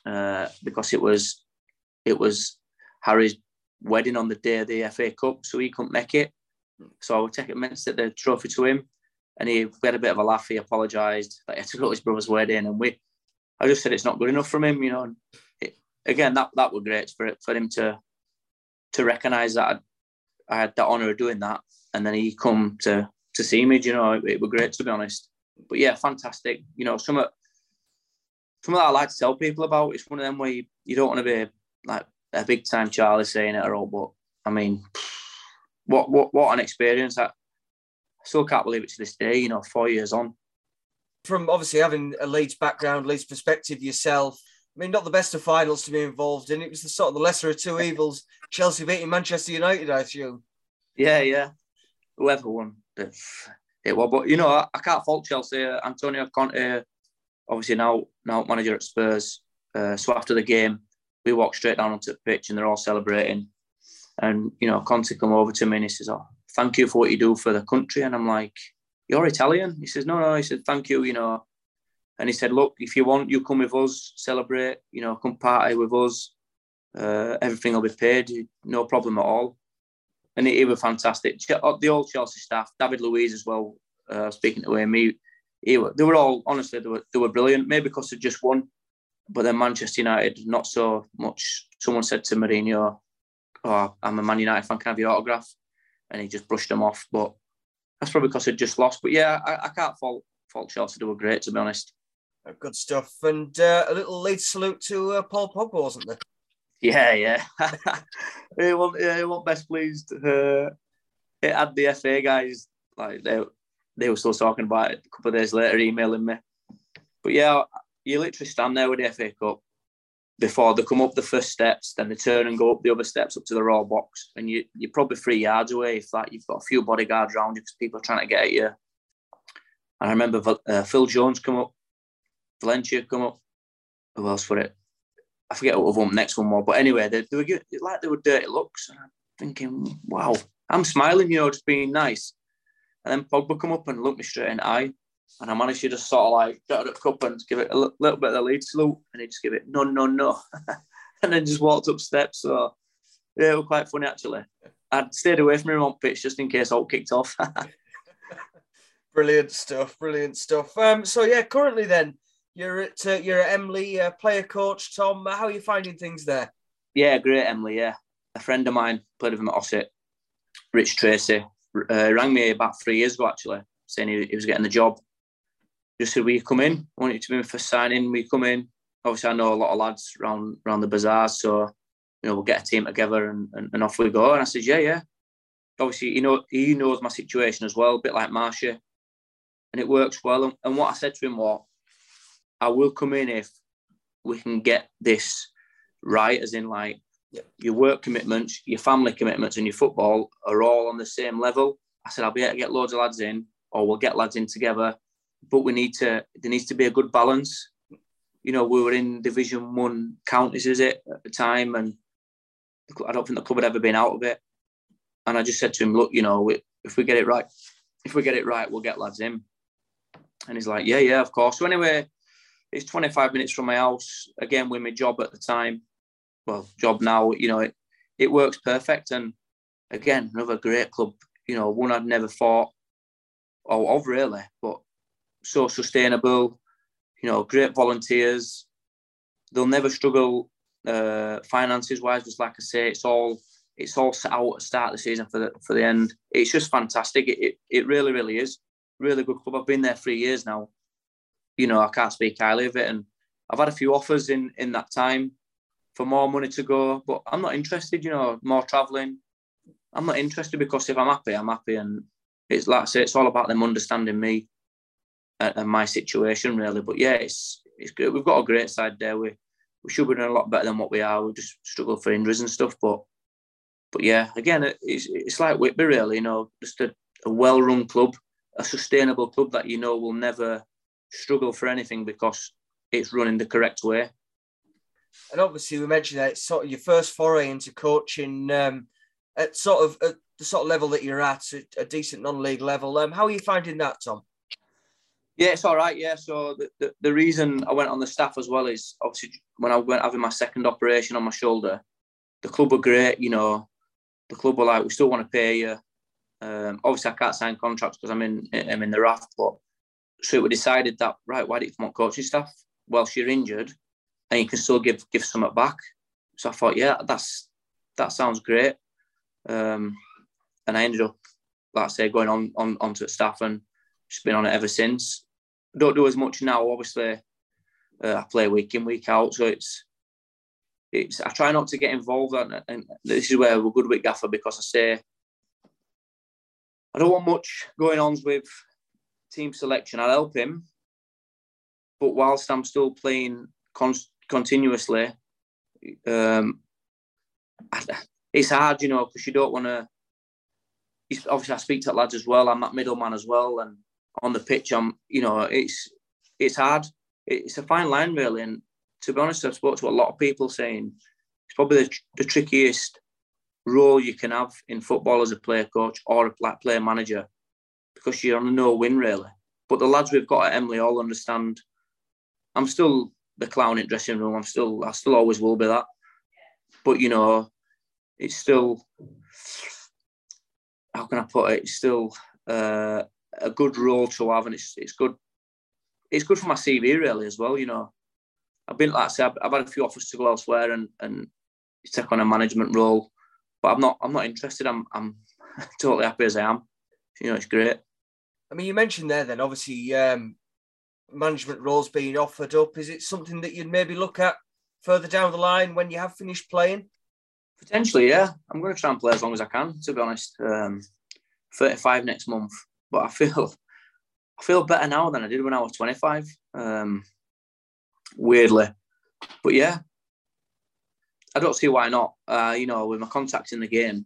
[SPEAKER 2] uh, because it was it was Harry's wedding on the day of the FA Cup, so he couldn't make it. So I would take meant to the trophy to him, and he had a bit of a laugh. He apologised that he had to go to his brother's wedding, and we. I just said it's not good enough from him, you know. It, again, that that was great for it for him to to recognise that I, I had the honour of doing that, and then he come to to see me. You know, it, it was great to be honest. But yeah, fantastic. You know, some of some of that I like to tell people about. It's one of them where you, you don't want to be like a big time Charlie saying it or all, but I mean, what what what an experience! I still can't believe it to this day. You know, four years on.
[SPEAKER 1] From obviously having a Leeds background, Leeds perspective yourself. I mean, not the best of finals to be involved in. It was the sort of the lesser of two evils. Chelsea beating Manchester United, I assume.
[SPEAKER 2] Yeah, yeah. Whoever won, it, was. But you know, I, I can't fault Chelsea. Antonio Conte, obviously now now manager at Spurs. Uh, so after the game, we walked straight down onto the pitch and they're all celebrating. And, you know, Conte come over to me and he says, Oh, thank you for what you do for the country. And I'm like, You're Italian? He says, No, no. He said, Thank you, you know. And he said, Look, if you want, you come with us, celebrate, you know, come party with us. Uh, everything will be paid, no problem at all. And it, it was fantastic. Uh, the old Chelsea staff, David Luiz as well, uh, speaking to him, he, he, they were all, honestly, they were, they were brilliant. Maybe because they just won but then Manchester United, not so much. Someone said to Mourinho, "Oh, I'm a Man United fan. Can I have your autograph?" And he just brushed them off. But that's probably because they'd just lost. But yeah, I, I can't fault fault Chelsea. They were great, to be honest.
[SPEAKER 1] Uh, good stuff. And uh, a little late salute to uh, Paul Pogba, wasn't there?
[SPEAKER 2] Yeah, yeah. it wasn't, yeah, he wasn't best pleased. Uh, it had the FA guys like they they were still talking about it a couple of days later, emailing me. But yeah, you literally stand there with the FA Cup before they come up the first steps, then they turn and go up the other steps up to the Royal Box, and you you're probably three yards away. If that you've got a few bodyguards around you because people are trying to get at you. And I remember uh, Phil Jones come up, Valencia come up. Who else for it? I forget what one next one was, but anyway, they, they were like they were dirty looks, and I'm thinking, wow, I'm smiling, you know, just being nice. And then Pogba come up and looked me straight in the eye, and I managed to just sort of like get up and give it a little bit of the lead salute, and he just give it no, no, no, and then just walked up steps. So yeah, it was quite funny actually. I'd stayed away from him on pitch just in case all kicked off.
[SPEAKER 1] brilliant stuff, brilliant stuff. Um, so yeah, currently then you're at uh, you're at Emley, uh, player coach Tom. How are you finding things there?
[SPEAKER 2] Yeah, great, Emley. Yeah, a friend of mine played with him at Ossett, Rich Tracy, uh, rang me about three years ago actually, saying he, he was getting the job just said, we come in? I want you to be my first signing. We come in. Obviously, I know a lot of lads around around the bazaar, so you know we'll get a team together and, and, and off we go. And I said, yeah, yeah. Obviously, you know he knows my situation as well, a bit like Marcia, and it works well. And, and what I said to him was, I will come in if we can get this right, as in like yeah. your work commitments, your family commitments, and your football are all on the same level. I said I'll be able to get loads of lads in, or we'll get lads in together but we need to there needs to be a good balance. You know, we were in Division One counties, is it at the time, and I don't think the club had ever been out of it. And I just said to him, look, you know, if we get it right, if we get it right, we'll get lads in. And he's like, yeah, yeah, of course. So anyway, it's 25 minutes from my house. Again, with my job at the time, well, job now, you know, it, it works perfect. And again, another great club, you know, one I'd never thought of really, but so sustainable, you know, great volunteers. They'll never struggle uh, finances wise. Just like I say, it's all it's all set out at the start of the season for the for the end. It's just fantastic. It, it, it really, really is. Really good club. I've been there three years now. You know, I can't speak highly of it. And I've had a few offers in in that time for more money to go, but I'm not interested, you know, more travelling. I'm not interested because if I'm happy, I'm happy. And it's like I say, it's all about them understanding me and, and my situation really. But yeah, it's it's good. We've got a great side there. We we should be doing a lot better than what we are. We just struggle for injuries and stuff. But but yeah, again, it's it's like Whitby really. You know, just a, a well-run club, a sustainable club that you know will never struggle for anything because it's running the correct way.
[SPEAKER 1] And obviously, we mentioned that it's sort of your first foray into coaching um, at sort of at the sort of level that you're at, a decent non-league level. Um, how are you finding that, Tom?
[SPEAKER 2] Yeah, it's all right. Yeah, so the, the, the, reason I went on the staff as well is obviously when I went having my second operation on my shoulder, the club were great. You know, the club were like, we still want to pay you. Um, obviously, I can't sign contracts because I'm in I'm in the RAF. But so we decided that right, why do you want coaching staff? Well, you're injured, and you can still give give some back. So I thought, yeah, that's that sounds great. Um, and I ended up, like I say, going on on onto staff and just been on it ever since don't do as much now. Obviously, uh, I play week in week out, so it's it's. I try not to get involved, and, and this is where we're good with Gaffer because I say I don't want much going on with team selection. I'll help him, but whilst I'm still playing con- continuously, um, it's hard, you know, because you don't want to. Obviously, I speak to lads as well. I'm that middleman as well, and on the pitch, I'm you know it's it's hard. It's a fine line really, and to be honest, I've spoke to a lot of people saying it's probably the, the trickiest role you can have in football as a player coach or a player manager because you're on a no win really. But the lads we've got at Emley all understand. I'm still the clown in dressing room. I'm still I still always will be that. But you know, it's still how can I put it? It's still uh, a good role to have, and it's it's good. It's good for my CV really as well. You know, I've been like I said, I've, I've had a few offers to go elsewhere and and take on a management role, but I'm not I'm not interested. I'm I'm totally happy as I am. You know, it's great.
[SPEAKER 1] I mean, you mentioned there then obviously um, management roles being offered up. Is it something that you'd maybe look at further down the line when you have finished playing?
[SPEAKER 2] Potentially, yeah. I'm going to try and play as long as I can. To be honest, um, 35 next month but I feel I feel better now than I did when I was 25. Um, weirdly, but yeah, I don't see why not. Uh, you know, with my contacts in the game,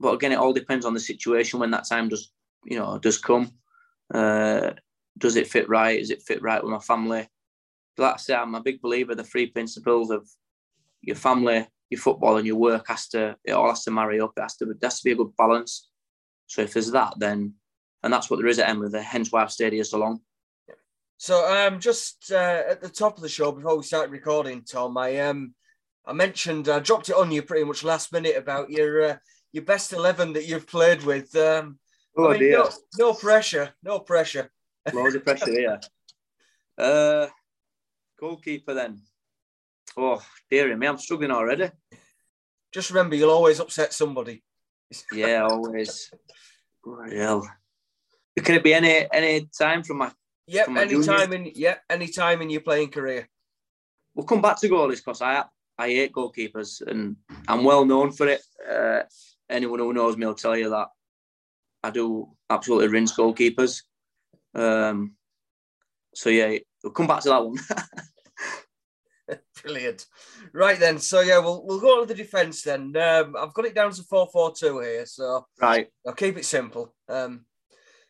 [SPEAKER 2] but again, it all depends on the situation when that time does you know does come. Uh, does it fit right? Is it fit right with my family? Like I say, I'm a big believer the three principles of your family, your football, and your work has to it all has to marry up. It has to it has to be a good balance. So if there's that, then and that's what there is at Emley. Hence why I've stayed here so long.
[SPEAKER 1] So um, just uh, at the top of the show before we started recording, Tom, I um I mentioned I dropped it on you pretty much last minute about your uh, your best eleven that you've played with. Um, oh I mean, dear. No, no pressure, no pressure.
[SPEAKER 2] Loads of pressure here. Uh, goalkeeper then. Oh dear me, I'm struggling already.
[SPEAKER 1] Just remember, you'll always upset somebody.
[SPEAKER 2] Yeah, always. Hell. Can it be any any time from my?
[SPEAKER 1] Yep, from my any time in yeah, any time in your playing career.
[SPEAKER 2] We'll come back to goalies because I I hate goalkeepers and I'm well known for it. Uh, anyone who knows me will tell you that I do absolutely rinse goalkeepers. Um, so yeah, we'll come back to that one.
[SPEAKER 1] Brilliant. Right then, so yeah, we'll we'll go to the defence then. Um, I've got it down to four four two here, so
[SPEAKER 2] right.
[SPEAKER 1] I'll keep it simple. Um,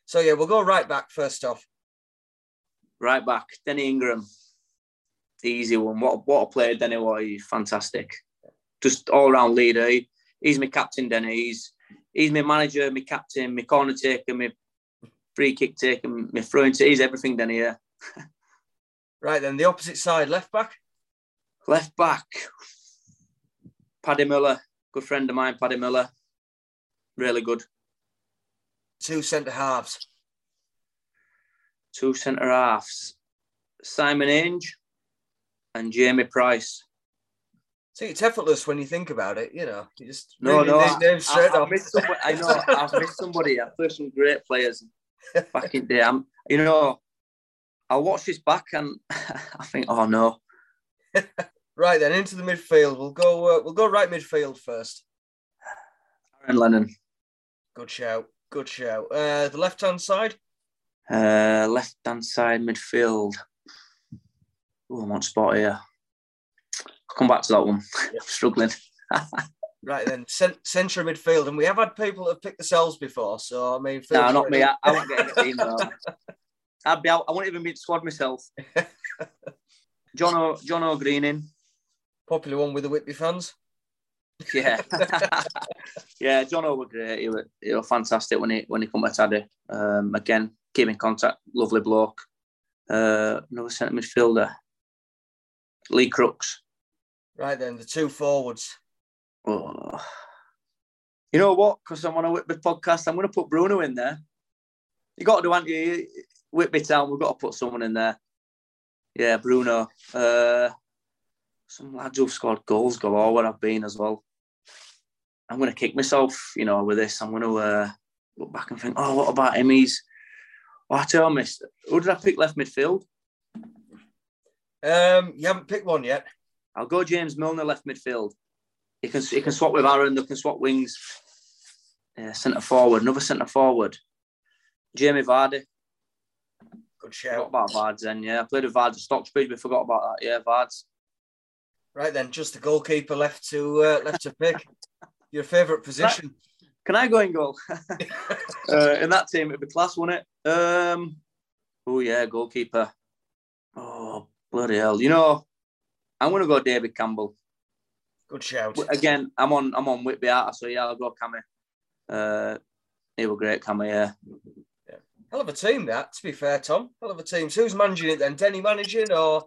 [SPEAKER 1] so yeah, we'll go right back first off.
[SPEAKER 2] Right back, Denny Ingram. The easy one. What what a player Denny was. He's fantastic. Just all round leader. He, he's my captain, Denny. He's he's my manager, my captain, my corner taker, my free kick taking, my throwing. He's everything down here.
[SPEAKER 1] right then, the opposite side, left back.
[SPEAKER 2] Left back, Paddy Miller, good friend of mine, Paddy Miller. Really good.
[SPEAKER 1] Two centre halves.
[SPEAKER 2] Two centre halves. Simon Ainge and Jamie Price.
[SPEAKER 1] See, it's effortless when you think about it. You know, you just
[SPEAKER 2] no, no. I, straight I, I've somebody, I know I've missed somebody. I've played some great players back in the day. I'm, you know, I'll watch this back and I think, oh no.
[SPEAKER 1] right then, into the midfield. We'll go. Uh, we'll go right midfield first.
[SPEAKER 2] Aaron Lennon.
[SPEAKER 1] Good shout. Good shout. Uh, the left hand side.
[SPEAKER 2] Uh, left hand side midfield. Oh, I'm on spot here. Come back to that one. Yep. struggling.
[SPEAKER 1] right then, cent- centre midfield, and we have had people that have picked themselves before. So I mean,
[SPEAKER 2] no, not me. I, I won't get in the team though. I'd be out. I won't even be the squad myself. John O. John O'Greening.
[SPEAKER 1] Popular one with the Whitby fans.
[SPEAKER 2] Yeah, yeah. John O was great. He was, he was fantastic when he when he come back to Taddy. Um, again, keep in contact. Lovely bloke. Uh, another centre midfielder. Lee Crooks.
[SPEAKER 1] Right then, the two forwards.
[SPEAKER 2] Oh. You know what? Because I'm on a Whitby podcast, I'm going to put Bruno in there. You got to do, anti Whitby Town, we've got to put someone in there. Yeah, Bruno. Uh, some lads who've scored goals galore where I've been as well. I'm going to kick myself, you know, with this. I'm going to uh, look back and think, oh, what about Emmys? Oh, I tell me, who did I pick left midfield?
[SPEAKER 1] Um, you haven't picked one yet.
[SPEAKER 2] I'll go James Milner left midfield. He can he can swap with Aaron. They can swap wings. Uh, centre forward, another centre forward. Jamie Vardy.
[SPEAKER 1] Good shout.
[SPEAKER 2] Forgot about Vards then, yeah. I played with Vards at Stocksbridge. We forgot about that, yeah, Vards.
[SPEAKER 1] Right then, just the goalkeeper left to uh, left to pick. Your favourite position?
[SPEAKER 2] Can I go in goal? uh, in that team, it'd be class, wouldn't it? Um, oh yeah, goalkeeper. Oh bloody hell! You know, I'm going to go David Campbell.
[SPEAKER 1] Good shout.
[SPEAKER 2] Again, I'm on I'm on Whitby Arta, so yeah, I'll go Cammy. Uh, he was great, Cammy. Yeah.
[SPEAKER 1] yeah. Hell of a team, that. To be fair, Tom. Hell of a team. So who's managing it then? Denny managing or?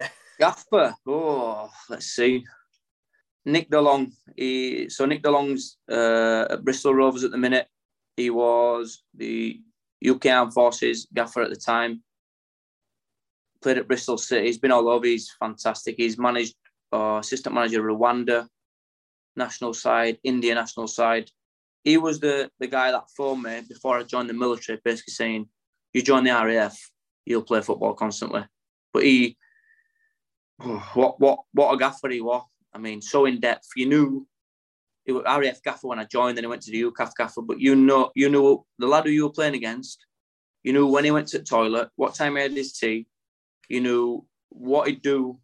[SPEAKER 2] Gaffer. Oh, let's see. Nick DeLong. He, so Nick DeLong's uh, at Bristol Rovers at the minute. He was the UK Armed Forces gaffer at the time played at Bristol City. He's been all over. He's fantastic. He's managed uh, assistant manager Rwanda national side, India national side. He was the the guy that phoned me before I joined the military, basically saying, "You join the RAF, you'll play football constantly." But he, what what what a gaffer he was. I mean, so in depth. You knew he was RAF gaffer when I joined, then he went to the UKAF gaffer. But you know, you knew the lad who you were playing against. You knew when he went to the toilet, what time he had his tea, you know what he'd do,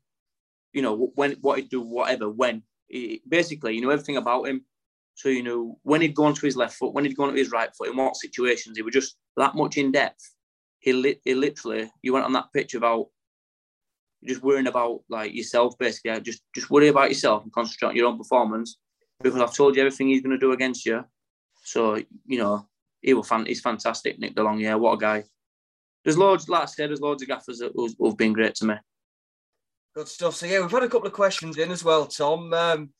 [SPEAKER 2] you know when what he'd do, whatever, when. He, basically, you know everything about him. So you know when he'd go onto his left foot, when he'd go onto his right foot, in what situations. He was just that much in depth. He, li- he literally, you went on that pitch about just worrying about like yourself, basically. Just just worry about yourself and concentrate on your own performance because I've told you everything he's going to do against you. So you know he will fan. He's fantastic, Nick DeLong. Yeah, what a guy there's loads, like I said, there's loads of gaffers that have been great to me.
[SPEAKER 1] Good stuff. So yeah, we've had a couple of questions in as well, Tom. Um,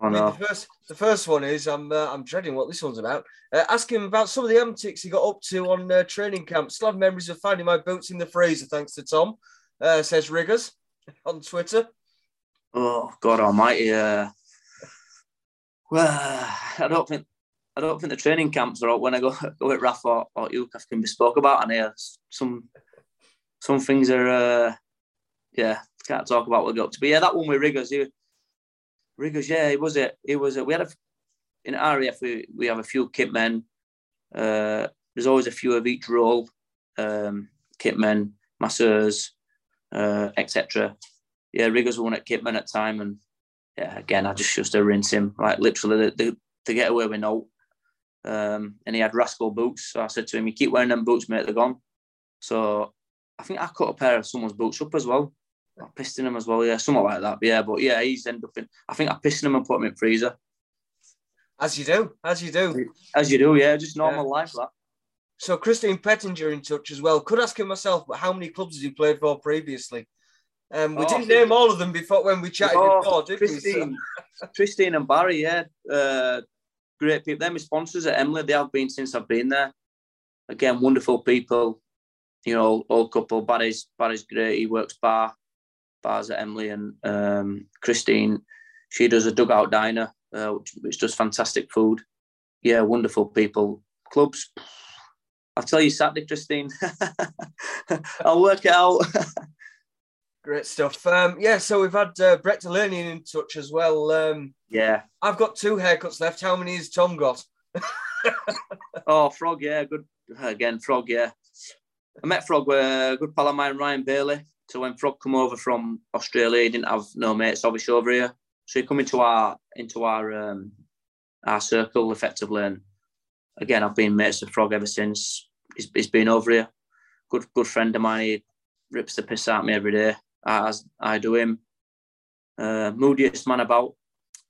[SPEAKER 2] oh, no.
[SPEAKER 1] the first, the first one is I'm uh, I'm dreading what this one's about. Uh, asking about some of the antics he got up to on uh, training camp. Still have memories of finding my boots in the freezer, thanks to Tom. Uh, says Riggers on Twitter.
[SPEAKER 2] Oh God Almighty! Uh, well, I don't think I don't think the training camps are when I go go at RAF or, or UKAF can be spoke about. And here, some some things are, uh, yeah, can't talk about what we got to. But yeah, that one with Riggers, he, Riggers, yeah, it was it. It was it. We had a in RAF we, we have a few kit men. Uh, there's always a few of each role, um, kit men, masseurs, uh, etc. Yeah, Riggers were one at kitman at time, and yeah, again, I just used to rinse him like literally the, the, to get away with no um, and he had rascal boots. So I said to him, "You keep wearing them boots, mate. They're gone." So I think I cut a pair of someone's boots up as well. I pissed in him as well, yeah, something like that. But yeah, but yeah, he's ended up in. I think I pissed in him and put him in freezer.
[SPEAKER 1] As you do, as you do,
[SPEAKER 2] as you do, yeah, just normal yeah. life that.
[SPEAKER 1] so Christine Pettinger in touch as well. Could ask him myself, but how many clubs has he played for previously? Um, we oh, didn't name all of them before when we chatted oh, before, did
[SPEAKER 2] Christine, we? Christine and Barry, yeah, uh, great people. They're my sponsors at Emley. They have been since I've been there. Again, wonderful people. You know, old couple. Barry's Barry's great. He works bar bars at Emley, and um, Christine, she does a dugout diner, uh, which, which does fantastic food. Yeah, wonderful people. Clubs. I'll tell you Saturday, Christine. I'll work it out.
[SPEAKER 1] Great stuff. Um, yeah, so we've had uh, Brett Delaney in touch as well. Um,
[SPEAKER 2] yeah.
[SPEAKER 1] I've got two haircuts left. How many has Tom got?
[SPEAKER 2] oh, Frog, yeah, good. Again, Frog, yeah. I met Frog, uh, a good pal of mine, Ryan Bailey. So when Frog come over from Australia, he didn't have no mates obviously over here. So he come into our into our um, our circle effectively. And again, I've been mates with Frog ever since. He's, he's been over here. Good good friend of mine. He rips the piss out of me every day as I do him. Uh, moodiest man about.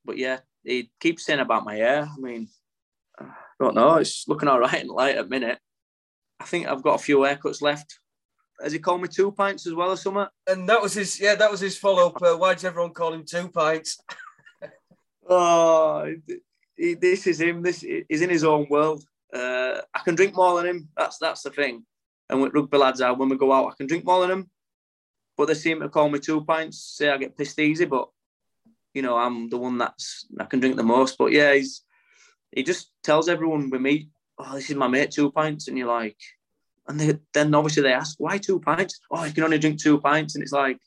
[SPEAKER 2] But yeah, he keeps saying about my hair. I mean, I don't know. It's looking all right in light at minute. I think I've got a few haircuts left. Has he called me two pints as well or something?
[SPEAKER 1] And that was his, yeah, that was his follow up. Uh, why does everyone call him two pints?
[SPEAKER 2] oh, he, this is him. This is in his own world. Uh, I can drink more than him. That's that's the thing. And with rugby lads, out when we go out, I can drink more than him but they seem to call me two pints. Say I get pissed easy, but you know I'm the one that's I can drink the most. But yeah, he's he just tells everyone we meet, oh, this is my mate, two pints, and you're like, and they, then obviously they ask why two pints? Oh, you can only drink two pints, and it's like,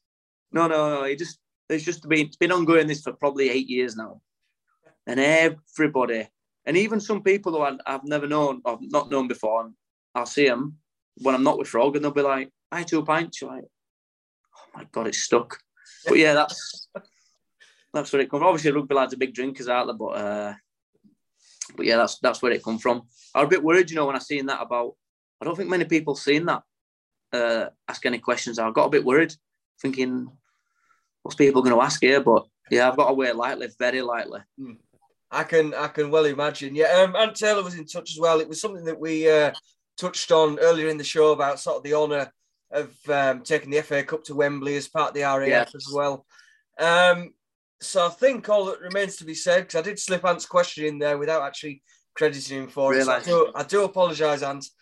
[SPEAKER 2] no, no, no. He just it's just been it's been ongoing this for probably eight years now, and everybody, and even some people who I, have never known or not known before, and I'll see them when I'm not with Frog, and they'll be like, "I two pints." You're like, my god, it's stuck. But yeah, that's that's where it comes. From. Obviously, rugby lads are big drinkers out there, but uh, but yeah, that's that's where it come from. I was a bit worried, you know, when I seen that about. I don't think many people seen that uh, ask any questions. I got a bit worried, thinking, what's people going to ask here? But yeah, I've got to wear lightly, very lightly.
[SPEAKER 1] Hmm. I can I can well imagine. Yeah, um, Ant Taylor was in touch as well. It was something that we uh, touched on earlier in the show about sort of the honour of um, taking the FA Cup to Wembley as part of the RAF yes. as well. Um, so I think all that remains to be said, because I did slip Ant's question in there without actually crediting him for it. So I do, I do apologise, Ant.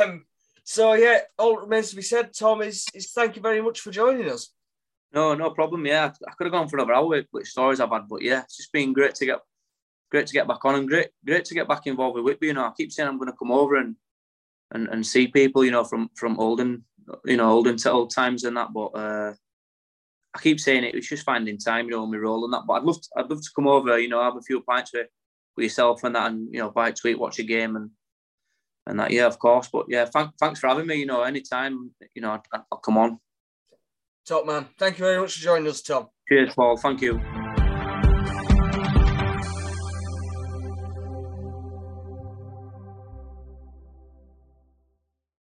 [SPEAKER 1] Um, so yeah, all that remains to be said, Tom, is, is thank you very much for joining us.
[SPEAKER 2] No, no problem. Yeah, I could have gone for another hour with, with stories I've had, but yeah, it's just been great to get great to get back on and great great to get back involved with Whitby. You know, I keep saying I'm going to come over and and, and see people, you know, from from Oldham you know, old into old times and that. But uh, I keep saying it, it's just finding time, you know, me role and that. But I'd love, to, I'd love to come over, you know, have a few pints with, with yourself and that, and you know, bite tweet, watch a game and and that. Yeah, of course. But yeah, thank, thanks for having me. You know, anytime, you know, I'll, I'll come on.
[SPEAKER 1] Top man, thank you very much for joining us, Tom.
[SPEAKER 2] Cheers, Paul. Thank you.